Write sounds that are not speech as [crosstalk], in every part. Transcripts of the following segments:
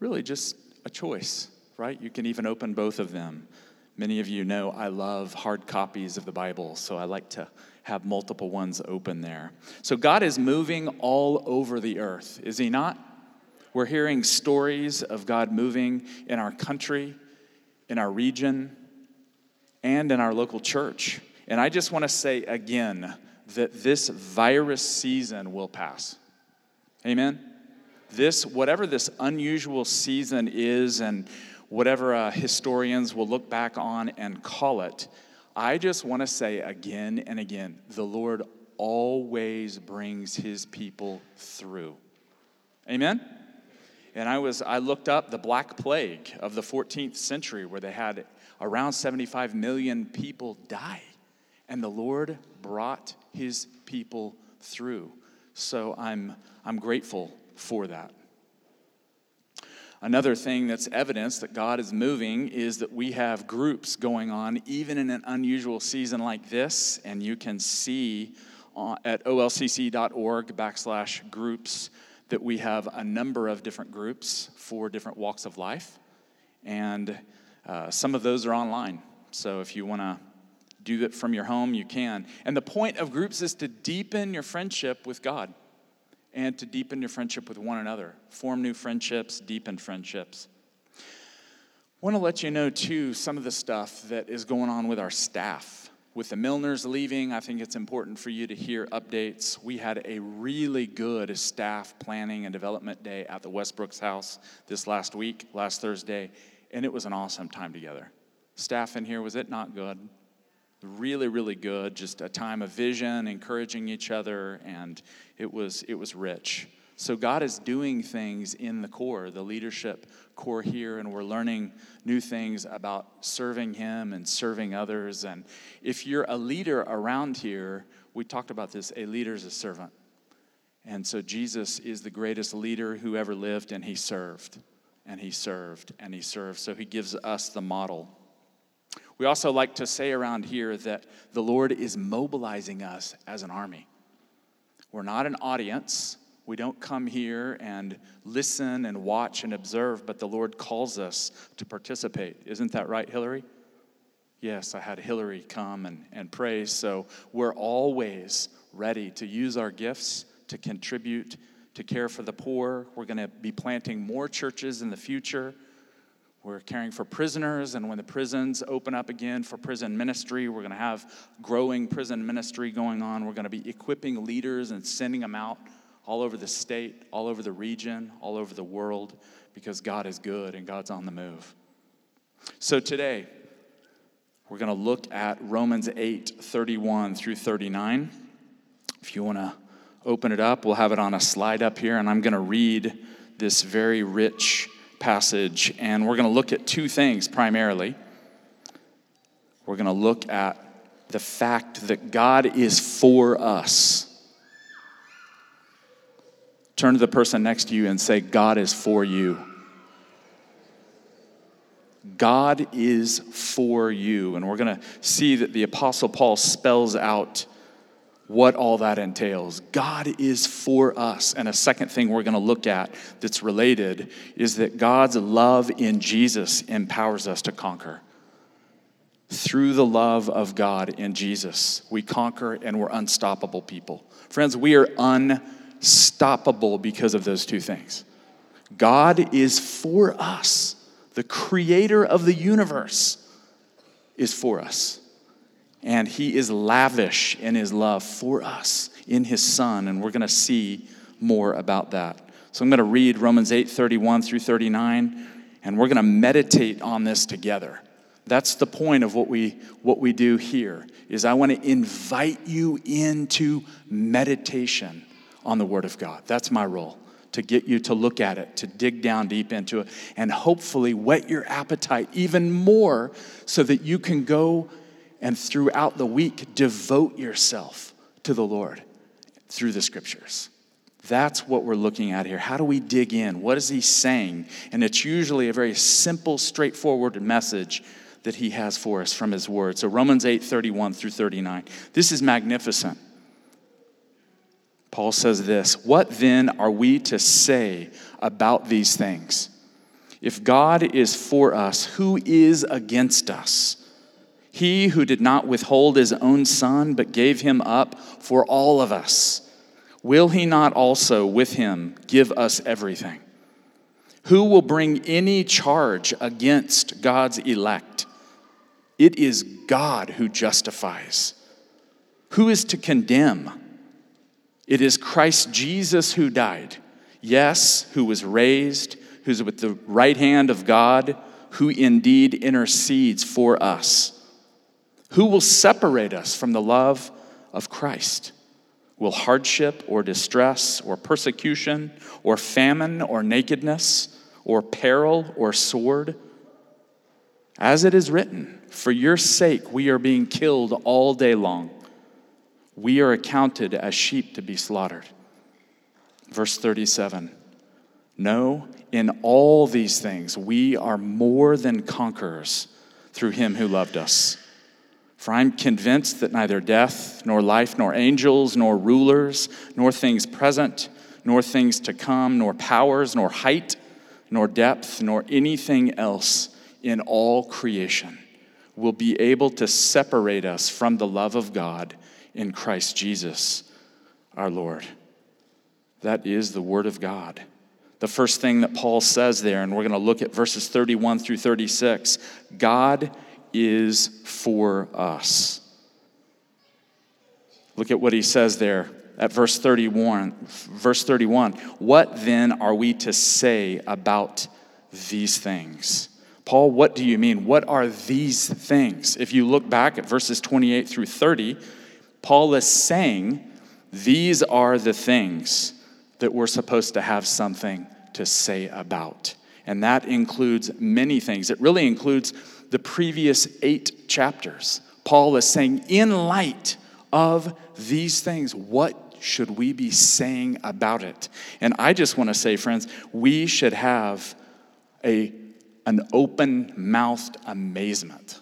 really just a choice, right? You can even open both of them. Many of you know I love hard copies of the Bible, so I like to have multiple ones open there. So God is moving all over the earth, is He not? We're hearing stories of God moving in our country, in our region, and in our local church. And I just want to say again that this virus season will pass. Amen? This, whatever this unusual season is, and whatever uh, historians will look back on and call it, I just want to say again and again the Lord always brings his people through. Amen? And I was I looked up the Black Plague of the 14th century where they had around 75 million people die. And the Lord brought his people through. So I'm, I'm grateful for that. Another thing that's evidence that God is moving is that we have groups going on, even in an unusual season like this. And you can see at olcc.org backslash groups that we have a number of different groups for different walks of life. And uh, some of those are online. So if you want to do it from your home, you can. And the point of groups is to deepen your friendship with God and to deepen your friendship with one another. Form new friendships, deepen friendships. I want to let you know, too, some of the stuff that is going on with our staff. With the Milners leaving, I think it's important for you to hear updates. We had a really good staff planning and development day at the Westbrooks house this last week, last Thursday, and it was an awesome time together. Staff in here, was it not good? Really, really good. Just a time of vision, encouraging each other, and it was, it was rich. So, God is doing things in the core, the leadership core here, and we're learning new things about serving Him and serving others. And if you're a leader around here, we talked about this a leader is a servant. And so, Jesus is the greatest leader who ever lived, and He served and he served and he served. So he gives us the model. We also like to say around here that the Lord is mobilizing us as an army. We're not an audience. We don't come here and listen and watch and observe, but the Lord calls us to participate. Isn't that right, Hillary? Yes, I had Hillary come and, and pray. So we're always ready to use our gifts to contribute to care for the poor. We're going to be planting more churches in the future. We're caring for prisoners, and when the prisons open up again for prison ministry, we're going to have growing prison ministry going on. We're going to be equipping leaders and sending them out all over the state, all over the region, all over the world, because God is good and God's on the move. So today, we're going to look at Romans 8 31 through 39. If you want to open it up. We'll have it on a slide up here, and I'm going to read this very rich passage. And we're going to look at two things primarily. We're going to look at the fact that God is for us. Turn to the person next to you and say, God is for you. God is for you. And we're going to see that the Apostle Paul spells out what all that entails. God is for us. And a second thing we're going to look at that's related is that God's love in Jesus empowers us to conquer. Through the love of God in Jesus, we conquer and we're unstoppable people. Friends, we are unstoppable because of those two things. God is for us, the creator of the universe is for us. And he is lavish in his love for us in his son. And we're going to see more about that. So I'm going to read Romans 8 31 through 39, and we're going to meditate on this together. That's the point of what we, what we do here is I want to invite you into meditation on the Word of God. That's my role to get you to look at it, to dig down deep into it, and hopefully whet your appetite even more so that you can go and throughout the week, devote yourself to the Lord through the scriptures. That's what we're looking at here. How do we dig in? What is he saying? And it's usually a very simple, straightforward message that he has for us from his word. So Romans 8 31 through 39. This is magnificent. Paul says this What then are we to say about these things? If God is for us, who is against us? He who did not withhold his own son, but gave him up for all of us, will he not also with him give us everything? Who will bring any charge against God's elect? It is God who justifies. Who is to condemn? It is Christ Jesus who died, yes, who was raised, who's with the right hand of God, who indeed intercedes for us. Who will separate us from the love of Christ? Will hardship or distress or persecution or famine or nakedness or peril or sword? As it is written, For your sake we are being killed all day long. We are accounted as sheep to be slaughtered. Verse 37 No, in all these things we are more than conquerors through him who loved us. For I'm convinced that neither death, nor life, nor angels, nor rulers, nor things present, nor things to come, nor powers, nor height, nor depth, nor anything else in all creation will be able to separate us from the love of God in Christ Jesus our Lord. That is the Word of God. The first thing that Paul says there, and we're going to look at verses 31 through 36 God is for us. Look at what he says there at verse 31. Verse 31 What then are we to say about these things? Paul, what do you mean? What are these things? If you look back at verses 28 through 30, Paul is saying these are the things that we're supposed to have something to say about. And that includes many things. It really includes the previous eight chapters. Paul is saying, in light of these things, what should we be saying about it? And I just want to say, friends, we should have a, an open mouthed amazement.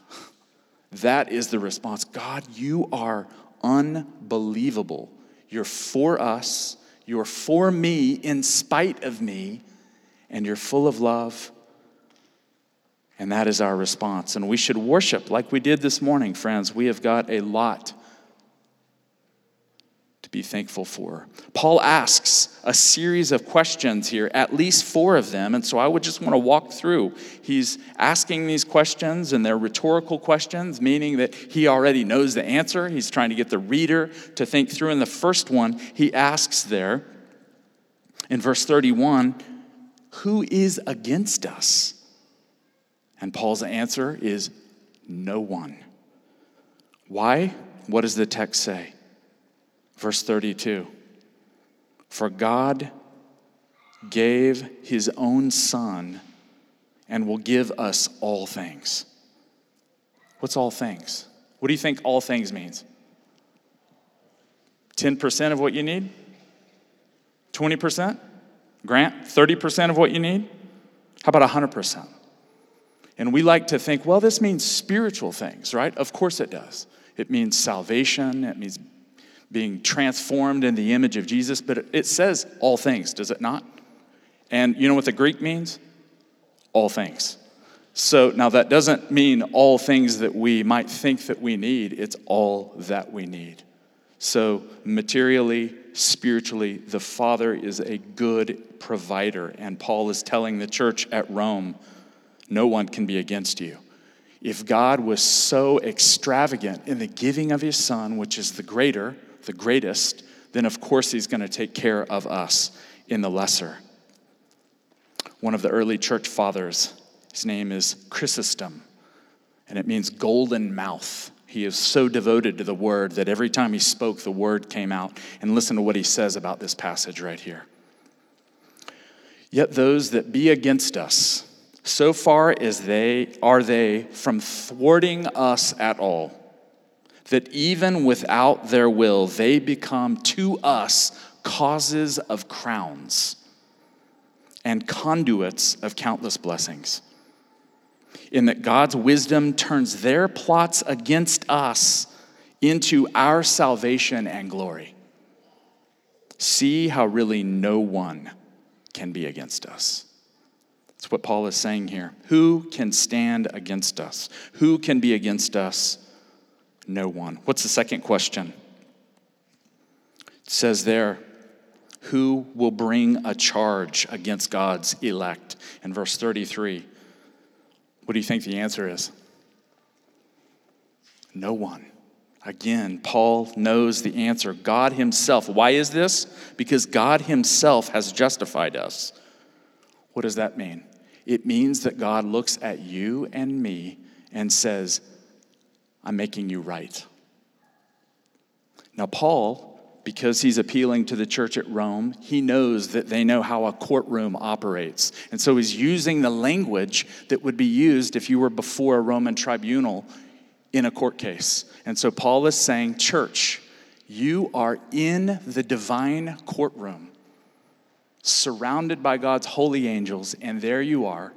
That is the response. God, you are unbelievable. You're for us, you're for me in spite of me, and you're full of love and that is our response. And we should worship like we did this morning, friends. We have got a lot to be thankful for. Paul asks a series of questions here, at least four of them. And so I would just want to walk through. He's asking these questions, and they're rhetorical questions, meaning that he already knows the answer. He's trying to get the reader to think through. And the first one he asks there in verse 31 Who is against us? And Paul's answer is no one. Why? What does the text say? Verse 32 For God gave his own Son and will give us all things. What's all things? What do you think all things means? 10% of what you need? 20%? Grant, 30% of what you need? How about 100%? And we like to think, well, this means spiritual things, right? Of course it does. It means salvation, it means being transformed in the image of Jesus, but it says all things, does it not? And you know what the Greek means? All things. So now that doesn't mean all things that we might think that we need, it's all that we need. So, materially, spiritually, the Father is a good provider. And Paul is telling the church at Rome, no one can be against you. If God was so extravagant in the giving of his son, which is the greater, the greatest, then of course he's going to take care of us in the lesser. One of the early church fathers, his name is Chrysostom, and it means golden mouth. He is so devoted to the word that every time he spoke, the word came out. And listen to what he says about this passage right here. Yet those that be against us, so far as they are they from thwarting us at all, that even without their will, they become to us causes of crowns and conduits of countless blessings. In that God's wisdom turns their plots against us into our salvation and glory. See how really no one can be against us. That's what Paul is saying here. Who can stand against us? Who can be against us? No one. What's the second question? It says there, who will bring a charge against God's elect? In verse 33. What do you think the answer is? No one. Again, Paul knows the answer God Himself. Why is this? Because God Himself has justified us. What does that mean? It means that God looks at you and me and says, I'm making you right. Now, Paul because he's appealing to the church at Rome, he knows that they know how a courtroom operates. And so he's using the language that would be used if you were before a Roman tribunal in a court case. And so Paul is saying, Church, you are in the divine courtroom, surrounded by God's holy angels, and there you are,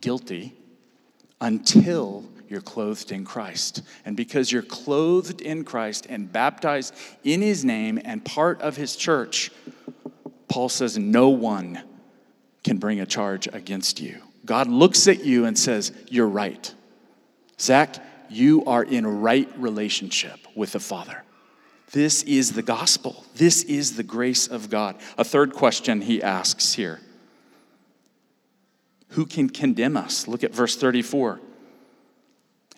guilty, until you're clothed in Christ. And because you're clothed in Christ and baptized in his name and part of his church, Paul says, no one can bring a charge against you. God looks at you and says, You're right. Zach, you are in right relationship with the Father. This is the gospel. This is the grace of God. A third question he asks here Who can condemn us? Look at verse 34.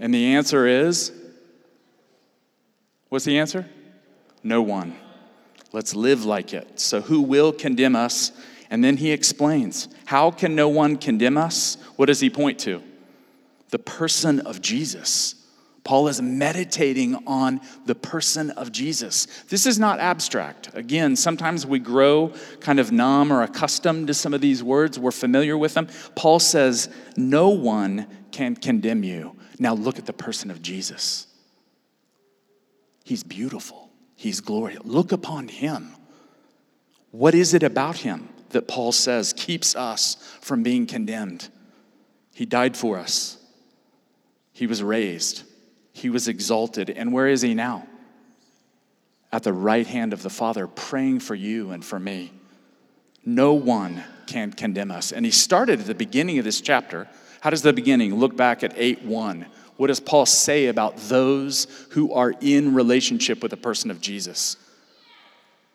And the answer is what's the answer? No one. Let's live like it. So, who will condemn us? And then he explains how can no one condemn us? What does he point to? The person of Jesus. Paul is meditating on the person of Jesus. This is not abstract. Again, sometimes we grow kind of numb or accustomed to some of these words, we're familiar with them. Paul says, No one can condemn you now look at the person of Jesus. He's beautiful, he's glorious. Look upon him. What is it about him that Paul says keeps us from being condemned? He died for us, he was raised, he was exalted. And where is he now? At the right hand of the Father, praying for you and for me. No one can condemn us. And he started at the beginning of this chapter how does the beginning look back at 8 1? What does Paul say about those who are in relationship with the person of Jesus?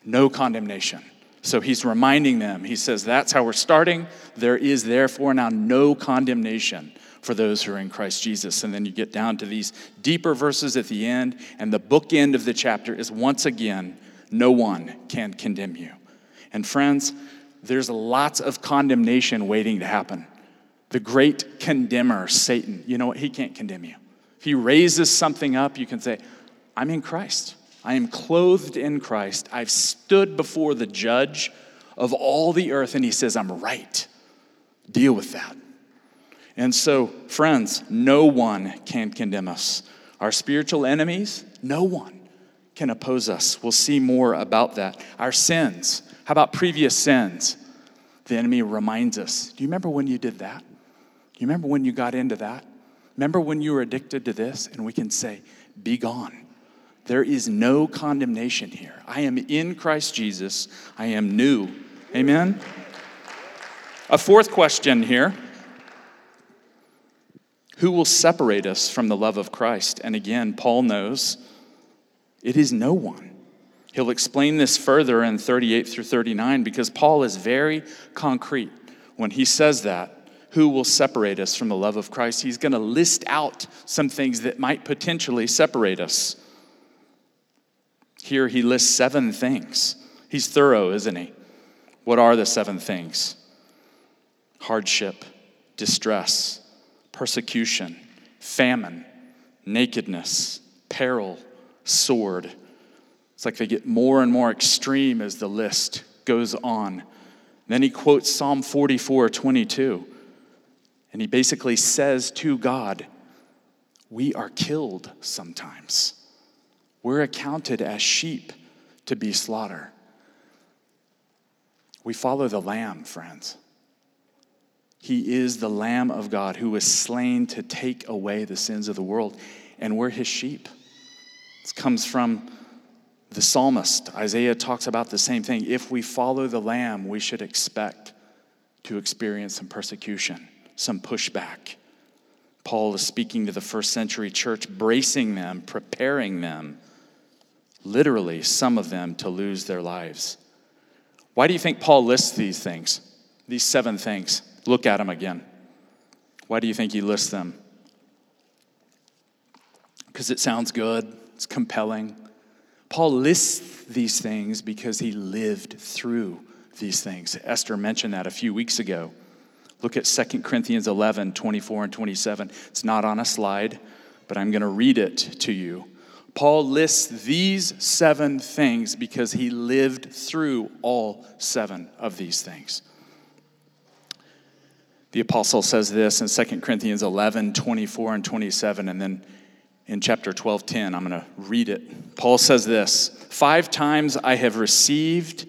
No condemnation. So he's reminding them, he says, that's how we're starting. There is therefore now no condemnation for those who are in Christ Jesus. And then you get down to these deeper verses at the end, and the bookend of the chapter is once again, no one can condemn you. And friends, there's lots of condemnation waiting to happen the great condemner, Satan, you know what? He can't condemn you. If he raises something up, you can say, I'm in Christ. I am clothed in Christ. I've stood before the judge of all the earth, and he says, I'm right. Deal with that. And so, friends, no one can condemn us. Our spiritual enemies, no one can oppose us. We'll see more about that. Our sins, how about previous sins? The enemy reminds us Do you remember when you did that? You remember when you got into that? Remember when you were addicted to this? And we can say, Be gone. There is no condemnation here. I am in Christ Jesus. I am new. Amen? A fourth question here Who will separate us from the love of Christ? And again, Paul knows it is no one. He'll explain this further in 38 through 39 because Paul is very concrete when he says that who will separate us from the love of Christ. He's going to list out some things that might potentially separate us. Here he lists seven things. He's thorough, isn't he? What are the seven things? Hardship, distress, persecution, famine, nakedness, peril, sword. It's like they get more and more extreme as the list goes on. Then he quotes Psalm 44 22. And he basically says to God, We are killed sometimes. We're accounted as sheep to be slaughtered. We follow the Lamb, friends. He is the Lamb of God who was slain to take away the sins of the world, and we're his sheep. This comes from the psalmist. Isaiah talks about the same thing. If we follow the Lamb, we should expect to experience some persecution, some pushback. Paul is speaking to the first century church, bracing them, preparing them, literally, some of them, to lose their lives. Why do you think Paul lists these things, these seven things? Look at them again. Why do you think he lists them? Because it sounds good, it's compelling. Paul lists these things because he lived through these things. Esther mentioned that a few weeks ago. Look at 2 Corinthians 11, 24 and 27. It's not on a slide, but I'm going to read it to you. Paul lists these seven things because he lived through all seven of these things. The apostle says this in 2 Corinthians 11, 24 and 27, and then in chapter 12, 10, I'm going to read it. Paul says this Five times I have received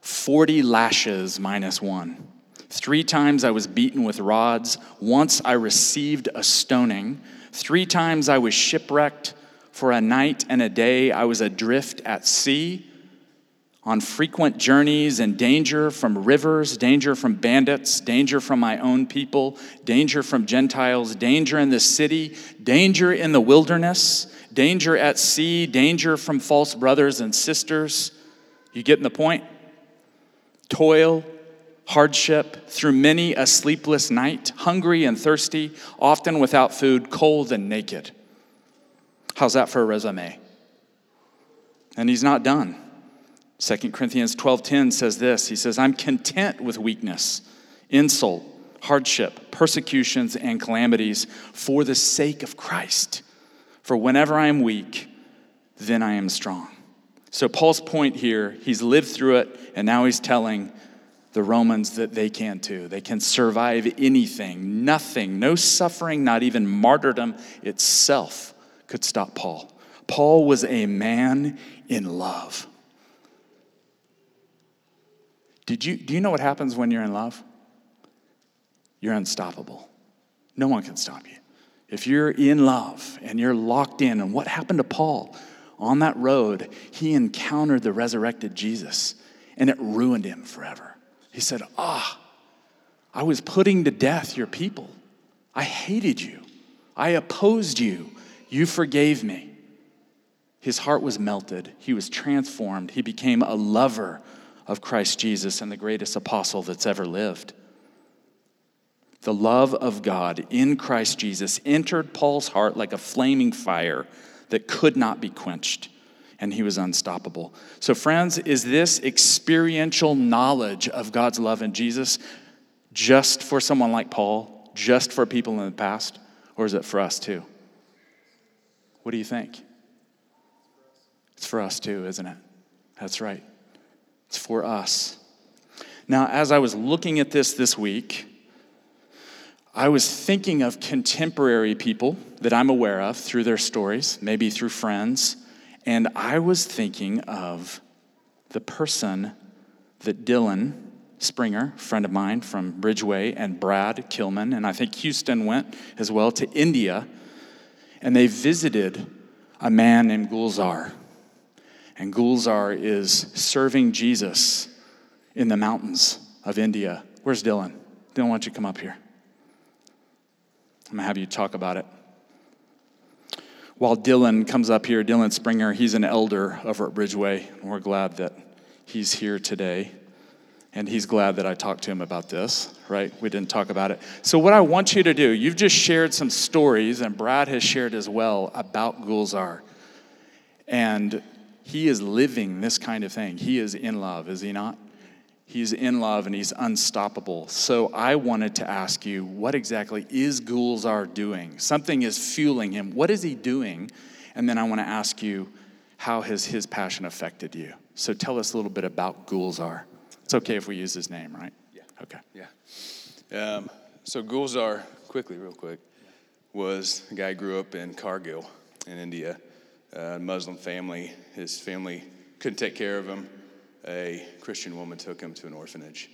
40 lashes minus one. Three times I was beaten with rods. Once I received a stoning. Three times I was shipwrecked. For a night and a day I was adrift at sea, on frequent journeys and danger from rivers, danger from bandits, danger from my own people, danger from Gentiles, danger in the city, danger in the wilderness, danger at sea, danger from false brothers and sisters. You getting the point? Toil, hardship, through many a sleepless night, hungry and thirsty, often without food, cold and naked. How's that for a resume? And he's not done. 2 Corinthians 12:10 says this. He says, "I'm content with weakness, insult, hardship, persecutions and calamities for the sake of Christ. For whenever I am weak, then I am strong." So Paul's point here, he's lived through it and now he's telling the Romans that they can too. They can survive anything, nothing, no suffering, not even martyrdom itself could stop Paul. Paul was a man in love. Did you, do you know what happens when you're in love? You're unstoppable. No one can stop you. If you're in love and you're locked in, and what happened to Paul? On that road, he encountered the resurrected Jesus, and it ruined him forever. He said, Ah, I was putting to death your people. I hated you. I opposed you. You forgave me. His heart was melted. He was transformed. He became a lover of Christ Jesus and the greatest apostle that's ever lived. The love of God in Christ Jesus entered Paul's heart like a flaming fire that could not be quenched, and he was unstoppable. So, friends, is this experiential knowledge of God's love in Jesus just for someone like Paul, just for people in the past, or is it for us too? What do you think? It's for us too, isn't it? That's right. It's for us. Now, as I was looking at this this week, I was thinking of contemporary people that I'm aware of through their stories, maybe through friends, and I was thinking of the person that Dylan Springer, friend of mine from Bridgeway, and Brad Kilman, and I think Houston went as well to India, and they visited a man named Gulzar. And Gulzar is serving Jesus in the mountains of India. Where's Dylan? Dylan, why don't you come up here? I'm going to have you talk about it. While Dylan comes up here, Dylan Springer, he's an elder over at Bridgeway. And we're glad that he's here today. And he's glad that I talked to him about this, right? We didn't talk about it. So, what I want you to do, you've just shared some stories, and Brad has shared as well about Gulzar. And he is living this kind of thing. He is in love, is he not? He's in love and he's unstoppable. So I wanted to ask you, what exactly is Gulzar doing? Something is fueling him. What is he doing? And then I want to ask you, how has his passion affected you? So tell us a little bit about Gulzar. It's okay if we use his name, right? Yeah. Okay. Yeah. Um, so Gulzar, quickly, real quick, was a guy who grew up in Kargil in India a Muslim family. His family couldn't take care of him. A Christian woman took him to an orphanage,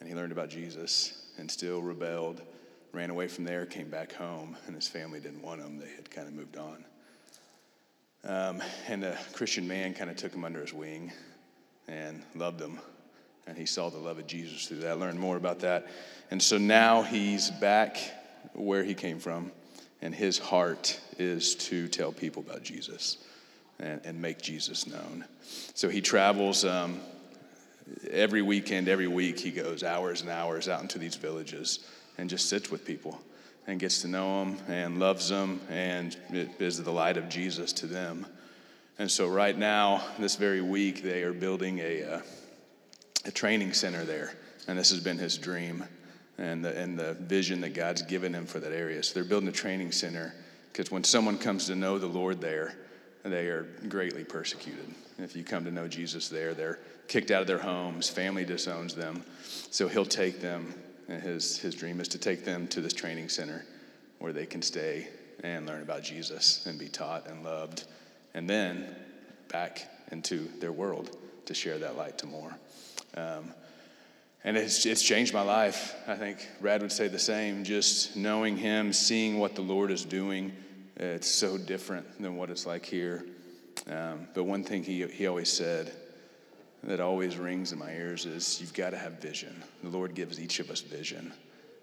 and he learned about Jesus and still rebelled, ran away from there, came back home, and his family didn't want him. They had kind of moved on. Um, and a Christian man kind of took him under his wing and loved him And he saw the love of Jesus through that, learned more about that. And so now he's back where he came from, and his heart is to tell people about Jesus and, and make Jesus known. So he travels um, every weekend, every week, he goes hours and hours out into these villages and just sits with people and gets to know them and loves them and is the light of Jesus to them. And so, right now, this very week, they are building a, uh, a training center there. And this has been his dream and the, and the vision that God's given him for that area. So, they're building a training center because when someone comes to know the Lord there, they are greatly persecuted. If you come to know Jesus there, they're kicked out of their homes, family disowns them. So he'll take them, and his, his dream is to take them to this training center where they can stay and learn about Jesus and be taught and loved, and then back into their world to share that light to more. Um, and it's, it's changed my life. I think Brad would say the same. Just knowing him, seeing what the Lord is doing, it's so different than what it's like here. Um, but one thing he, he always said that always rings in my ears is you've got to have vision. The Lord gives each of us vision,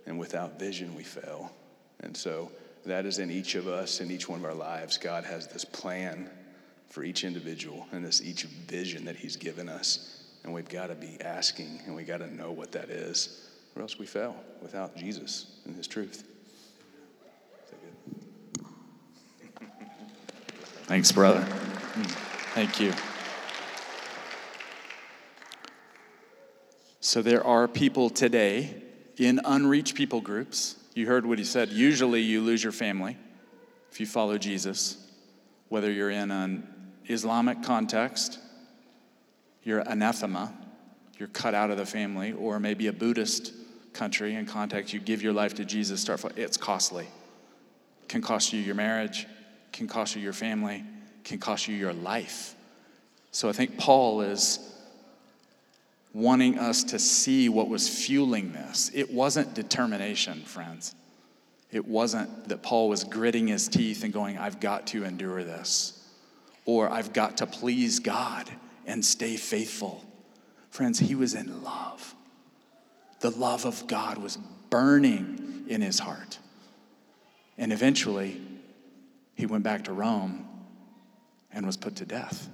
and without vision, we fail. And so that is in each of us, in each one of our lives. God has this plan for each individual and this each vision that He's given us. And we've got to be asking and we've got to know what that is, or else we fail without Jesus and His truth. [laughs] Thanks, brother. Thank you. So there are people today in unreached people groups. You heard what he said. Usually you lose your family if you follow Jesus, whether you're in an Islamic context, you're anathema, you're cut out of the family, or maybe a Buddhist country and context, you give your life to Jesus, start, it's costly. Can cost you your marriage, can cost you your family, can cost you your life. So I think Paul is wanting us to see what was fueling this. It wasn't determination, friends. It wasn't that Paul was gritting his teeth and going, I've got to endure this, or I've got to please God and stay faithful. Friends, he was in love. The love of God was burning in his heart. And eventually, he went back to Rome and was put to death.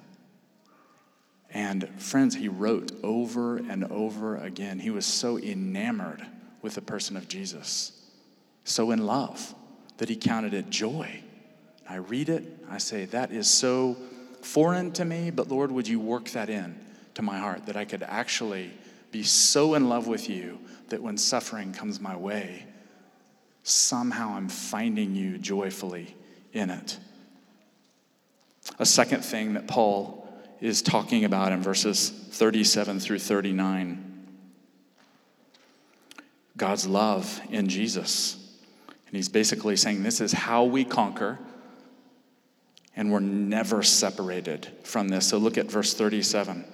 And friends, he wrote over and over again. He was so enamored with the person of Jesus, so in love that he counted it joy. I read it, I say, that is so foreign to me, but Lord, would you work that in to my heart that I could actually be so in love with you that when suffering comes my way, somehow I'm finding you joyfully in it. A second thing that Paul is talking about in verses 37 through 39 God's love in Jesus. And he's basically saying this is how we conquer, and we're never separated from this. So look at verse 37.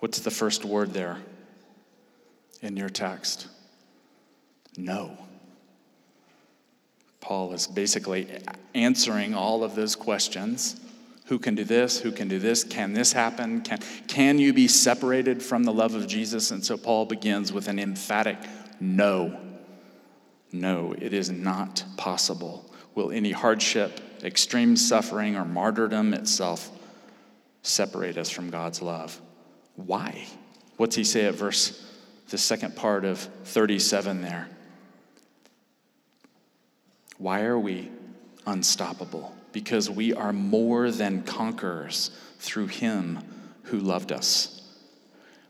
What's the first word there in your text? No. Paul is basically answering all of those questions. Who can do this? Who can do this? Can this happen? Can, can you be separated from the love of Jesus? And so Paul begins with an emphatic no. No, it is not possible. Will any hardship, extreme suffering, or martyrdom itself separate us from God's love? Why? What's he say at verse, the second part of 37 there? Why are we unstoppable? Because we are more than conquerors through him who loved us.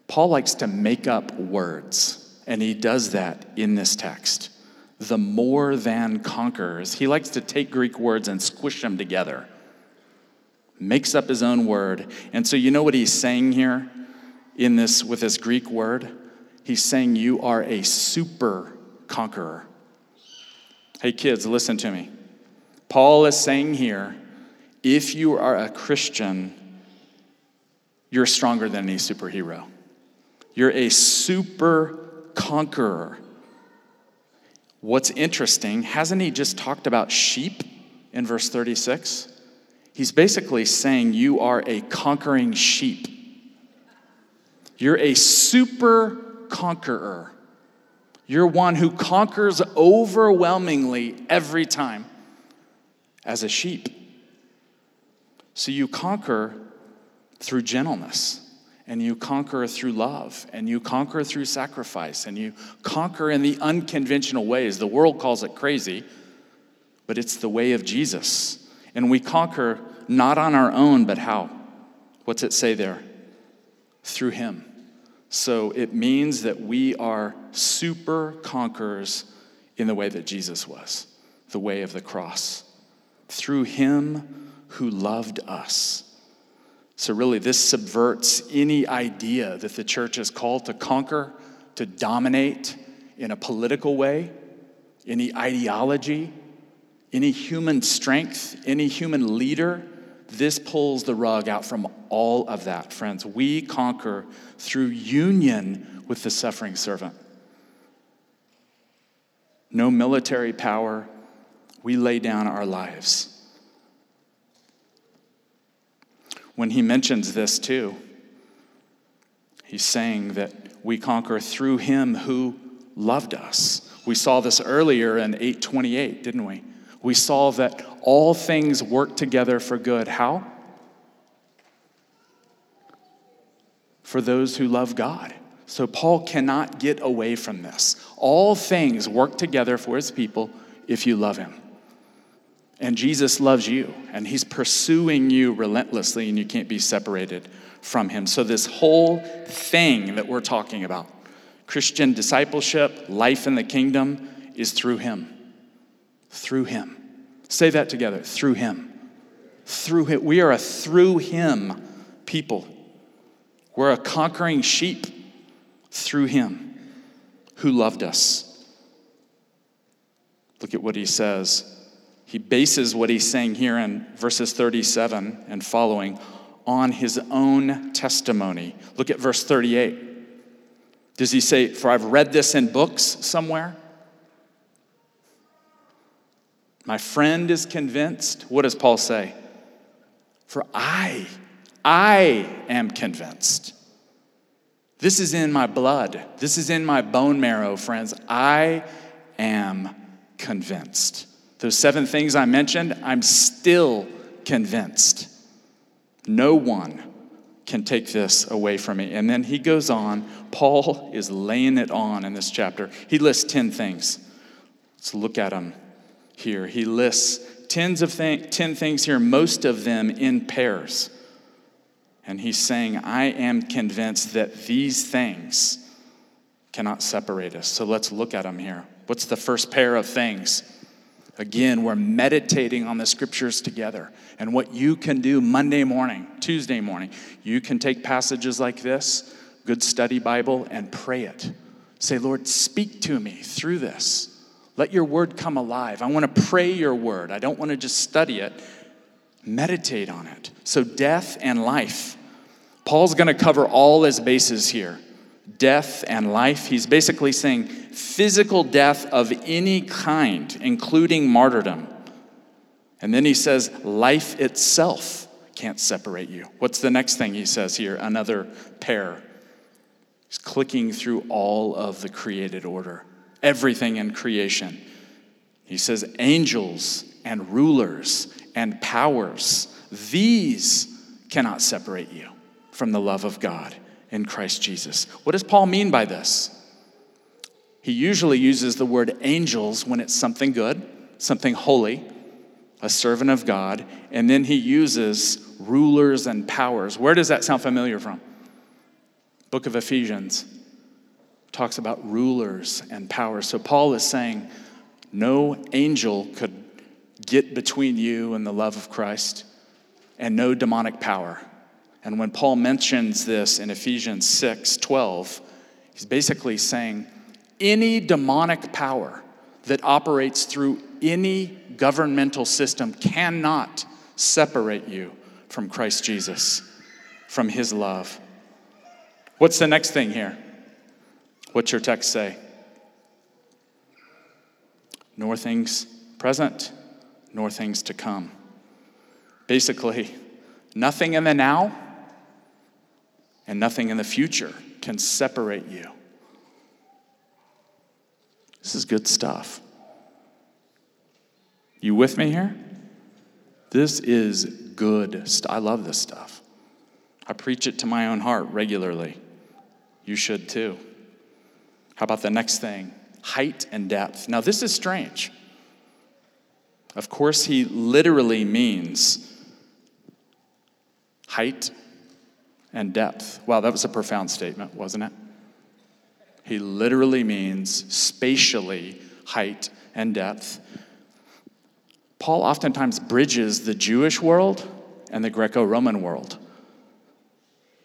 Paul likes to make up words, and he does that in this text. The more than conquerors. He likes to take Greek words and squish them together, makes up his own word. And so, you know what he's saying here in this with this Greek word? He's saying you are a super conqueror. Hey, kids, listen to me. Paul is saying here if you are a Christian, you're stronger than any superhero. You're a super conqueror. What's interesting, hasn't he just talked about sheep in verse 36? He's basically saying you are a conquering sheep. You're a super conqueror. You're one who conquers overwhelmingly every time as a sheep. So you conquer through gentleness, and you conquer through love, and you conquer through sacrifice, and you conquer in the unconventional ways. The world calls it crazy, but it's the way of Jesus. And we conquer not on our own, but how? What's it say there? Through Him. So it means that we are super conquerors in the way that Jesus was, the way of the cross, through Him who loved us. So, really, this subverts any idea that the church is called to conquer, to dominate in a political way, any ideology, any human strength, any human leader this pulls the rug out from all of that, friends. We conquer through union with the suffering servant. No military power, we lay down our lives. When he mentions this too, he's saying that we conquer through him who loved us. We saw this earlier in 828, didn't we? we saw that all things work together for good. How? For those who love God. So Paul cannot get away from this. All things work together for his people if you love him. And Jesus loves you, and he's pursuing you relentlessly, and you can't be separated from him. So, this whole thing that we're talking about, Christian discipleship, life in the kingdom, is through him through him. Say that together through him. Through him. We are a through him people. We're a conquering sheep through him who loved us. Look at what he says. He bases what he's saying here in verses 37 and following on his own testimony. Look at verse 38. Does he say, For I've read this in books somewhere? My friend is convinced. What does Paul say? For I, I am convinced. This is in my blood. This is in my bone marrow, friends. I am convinced. Those seven things I mentioned, I'm still convinced. No one can take this away from me. And then he goes on. Paul is laying it on in this chapter. He lists 10 things. Let's look at them here. He lists tens of th- 10 things here, most of them in pairs. And he's saying, I am convinced that these things cannot separate us. So let's look at them here. What's the first pair of things? Again, we're meditating on the scriptures together. And what you can do Monday morning, Tuesday morning, you can take passages like this, good study Bible, and pray it. Say, Lord, speak to me through this. Let your word come alive. I want to pray your word. I don't want to just study it, meditate on it. So, death and life. Paul's going to cover all his bases here death and life. He's basically saying physical death of any kind, including martyrdom. And then he says, life itself can't separate you. What's the next thing he says here? Another pair. He's clicking through all of the created order everything in creation. He says, angels and rulers and powers, these cannot separate you from the love of God in Christ Jesus. What does Paul mean by this? He usually uses the word angels when it's something good, something holy, a servant of God, and then he uses rulers and powers. Where does that sound familiar from? Book of Ephesians talks about rulers and powers. So Paul is saying no angel could get between you and the love of Christ, and no demonic power. And when Paul mentions this in Ephesians 6 12, he's basically saying any demonic power that operates through any governmental system cannot separate you from Christ Jesus, from his love. What's the next thing here? What's your text say? Nor things present, nor things to come. Basically, nothing in the now, and nothing in the future can separate you. This is good stuff. You with me here? This is good stuff. I love this stuff. I preach it to my own heart regularly. You should too. How about the next thing? Height and depth. Now, this is strange. Of course, he literally means height and depth. Wow, that was a profound statement, wasn't it? He literally means spatially height and depth. Paul oftentimes bridges the Jewish world and the Greco Roman world.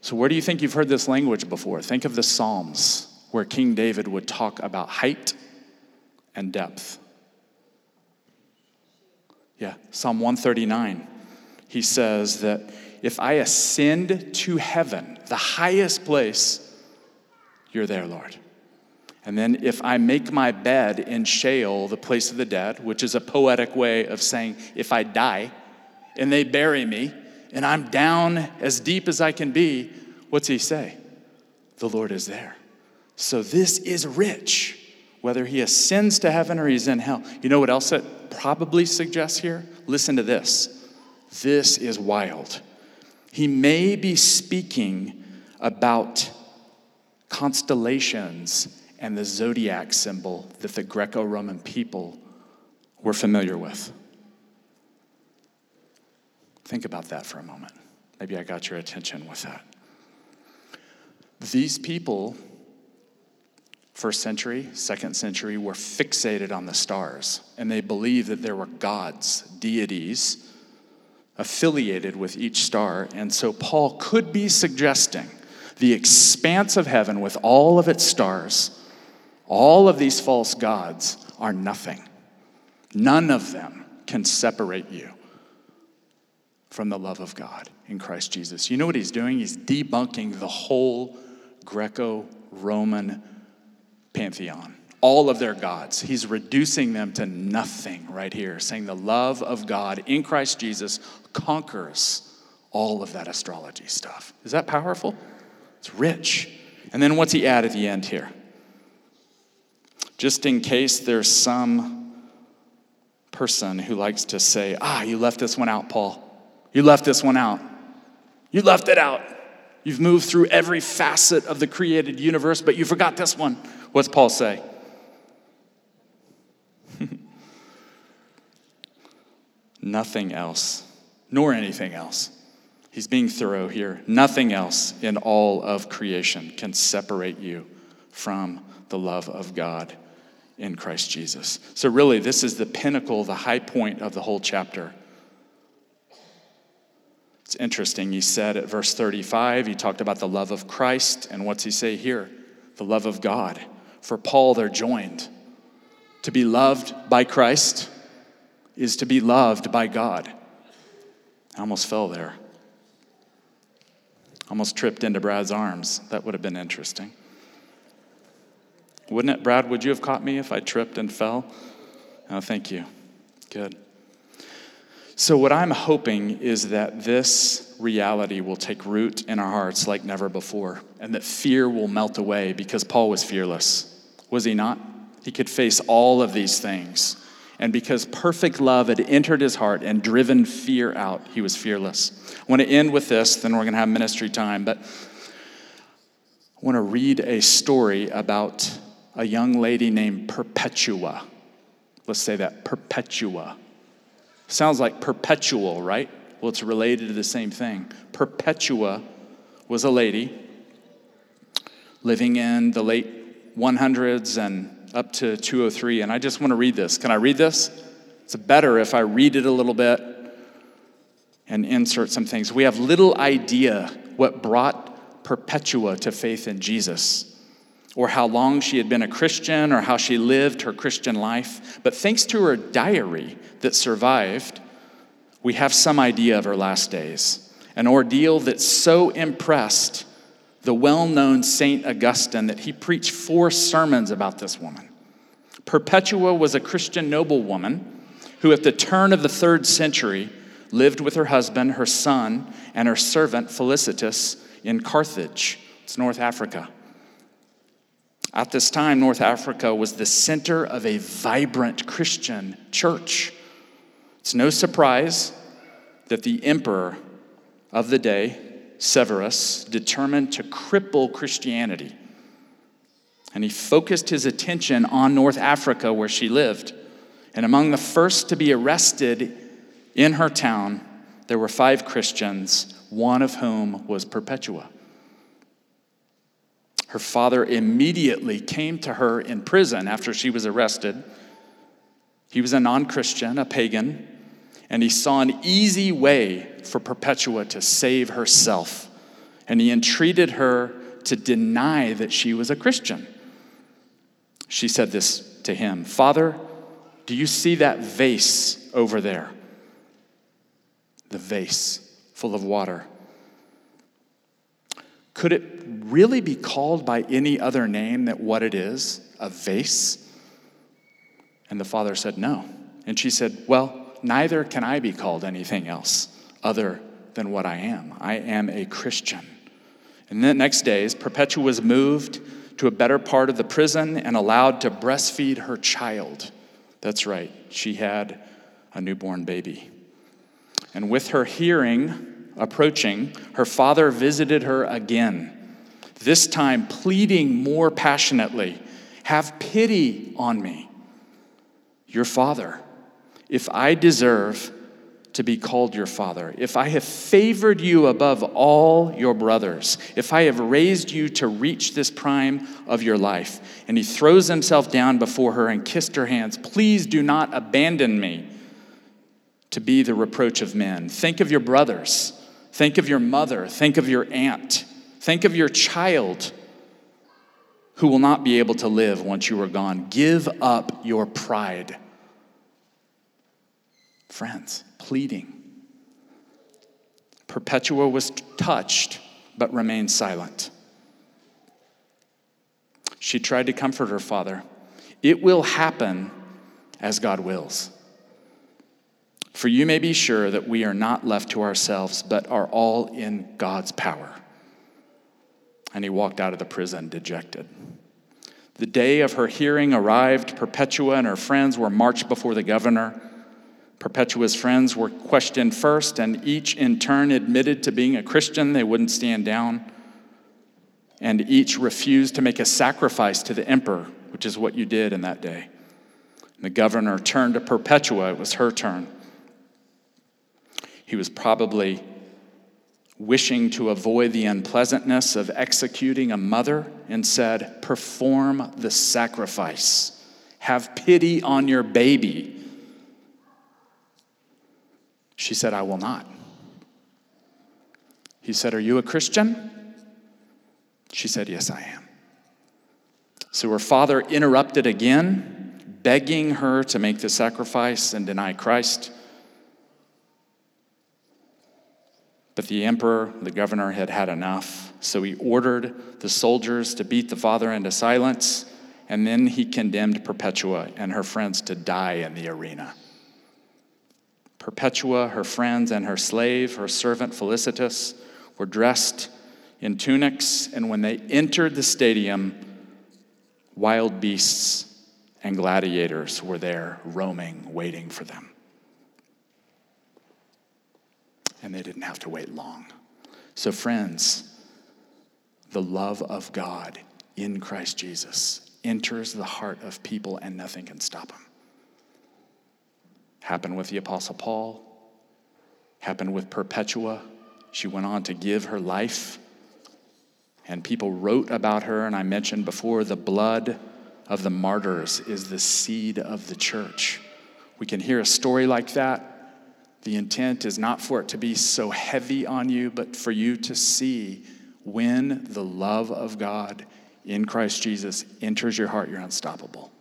So, where do you think you've heard this language before? Think of the Psalms, where King David would talk about height and depth. Yeah, Psalm 139. He says that if I ascend to heaven, the highest place, you're there, Lord. And then if I make my bed in Sheol, the place of the dead, which is a poetic way of saying if I die and they bury me and I'm down as deep as I can be, what's he say? The Lord is there. So this is rich, whether he ascends to heaven or he's in hell. You know what else it probably suggests here? Listen to this. This is wild. He may be speaking about constellations and the zodiac symbol that the Greco Roman people were familiar with. Think about that for a moment. Maybe I got your attention with that. These people, first century, second century, were fixated on the stars, and they believed that there were gods, deities, affiliated with each star. And so Paul could be suggesting the expanse of heaven with all of its stars, all of these false gods are nothing. None of them can separate you from the love of God in Christ Jesus. You know what he's doing? He's debunking the whole Greco Roman pantheon all of their gods. He's reducing them to nothing right here, saying the love of God in Christ Jesus conquers all of that astrology stuff. Is that powerful? It's rich. And then what's he add at the end here? Just in case there's some person who likes to say, ah, you left this one out, Paul. You left this one out. You left it out. You've moved through every facet of the created universe, but you forgot this one. What's Paul say? Nothing else, nor anything else. He's being thorough here. Nothing else in all of creation can separate you from the love of God in Christ Jesus. So, really, this is the pinnacle, the high point of the whole chapter. It's interesting. He said at verse 35, he talked about the love of Christ. And what's he say here? The love of God. For Paul, they're joined. To be loved by Christ is to be loved by God. I almost fell there. Almost tripped into Brad's arms. That would have been interesting. Wouldn't it, Brad? Would you have caught me if I tripped and fell? Oh, thank you. Good. So, what I'm hoping is that this reality will take root in our hearts like never before, and that fear will melt away because Paul was fearless. Was he not? He could face all of these things. And because perfect love had entered his heart and driven fear out, he was fearless. I want to end with this, then we're going to have ministry time. But I want to read a story about a young lady named Perpetua. Let's say that Perpetua. Sounds like perpetual, right? Well, it's related to the same thing. Perpetua was a lady living in the late 100s and up to 203, and I just want to read this. Can I read this? It's better if I read it a little bit and insert some things. We have little idea what brought Perpetua to faith in Jesus, or how long she had been a Christian, or how she lived her Christian life. But thanks to her diary that survived, we have some idea of her last days. An ordeal that so impressed the well known St. Augustine that he preached four sermons about this woman. Perpetua was a Christian noblewoman who, at the turn of the third century, lived with her husband, her son, and her servant Felicitas in Carthage. It's North Africa. At this time, North Africa was the center of a vibrant Christian church. It's no surprise that the emperor of the day, Severus, determined to cripple Christianity. And he focused his attention on North Africa, where she lived. And among the first to be arrested in her town, there were five Christians, one of whom was Perpetua. Her father immediately came to her in prison after she was arrested. He was a non Christian, a pagan, and he saw an easy way for Perpetua to save herself. And he entreated her to deny that she was a Christian. She said this to him Father, do you see that vase over there? The vase full of water. Could it really be called by any other name than what it is a vase? And the father said, No. And she said, Well, neither can I be called anything else other than what I am. I am a Christian. And the next days, Perpetua was moved to a better part of the prison and allowed to breastfeed her child. That's right, she had a newborn baby. And with her hearing approaching, her father visited her again, this time pleading more passionately Have pity on me, your father, if I deserve to be called your father, if I have favored you above all your brothers, if I have raised you to reach this prime of your life. And he throws himself down before her and kissed her hands. Please do not abandon me to be the reproach of men. Think of your brothers Think of your mother. Think of your aunt. Think of your child who will not be able to live once you are gone. Give up your pride. Friends, pleading. Perpetua was touched but remained silent. She tried to comfort her father. It will happen as God wills. For you may be sure that we are not left to ourselves, but are all in God's power. And he walked out of the prison dejected. The day of her hearing arrived. Perpetua and her friends were marched before the governor. Perpetua's friends were questioned first, and each in turn admitted to being a Christian. They wouldn't stand down. And each refused to make a sacrifice to the emperor, which is what you did in that day. The governor turned to Perpetua, it was her turn. He was probably wishing to avoid the unpleasantness of executing a mother and said, Perform the sacrifice. Have pity on your baby. She said, I will not. He said, Are you a Christian? She said, Yes, I am. So her father interrupted again, begging her to make the sacrifice and deny Christ. But the emperor, the governor, had had enough. So he ordered the soldiers to beat the father into silence, and then he condemned Perpetua and her friends to die in the arena. Perpetua, her friends, and her slave, her servant Felicitas, were dressed in tunics, and when they entered the stadium, wild beasts and gladiators were there roaming, waiting for them and they didn't have to wait long. So, friends, the love of God in Christ Jesus enters the heart of people and nothing can stop him. Happened with the Apostle Paul, happened with Perpetua. She went on to give her life, and people wrote about her. And I mentioned before the blood of the martyrs is the seed of the church. We can hear a story like that the intent is not for it to be so heavy on you, but for you to see when the love of God in Christ Jesus enters your heart, you're unstoppable.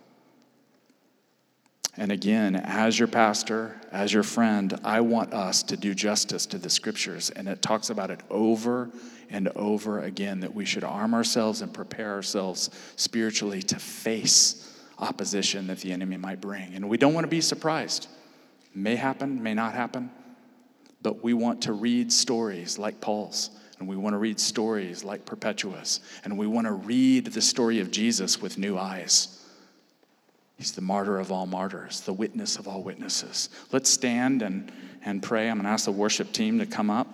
And again, as your pastor, as your friend, I want us to do justice to the scriptures. And it talks about it over and over again that we should arm ourselves and prepare ourselves spiritually to face opposition that the enemy might bring. And we don't want to be surprised. May happen, may not happen, but we want to read stories like Paul's. And we want to read stories like Perpetua's. And we want to read the story of Jesus with new eyes. He's the martyr of all martyrs, the witness of all witnesses. Let's stand and, and pray. I'm going to ask the worship team to come up.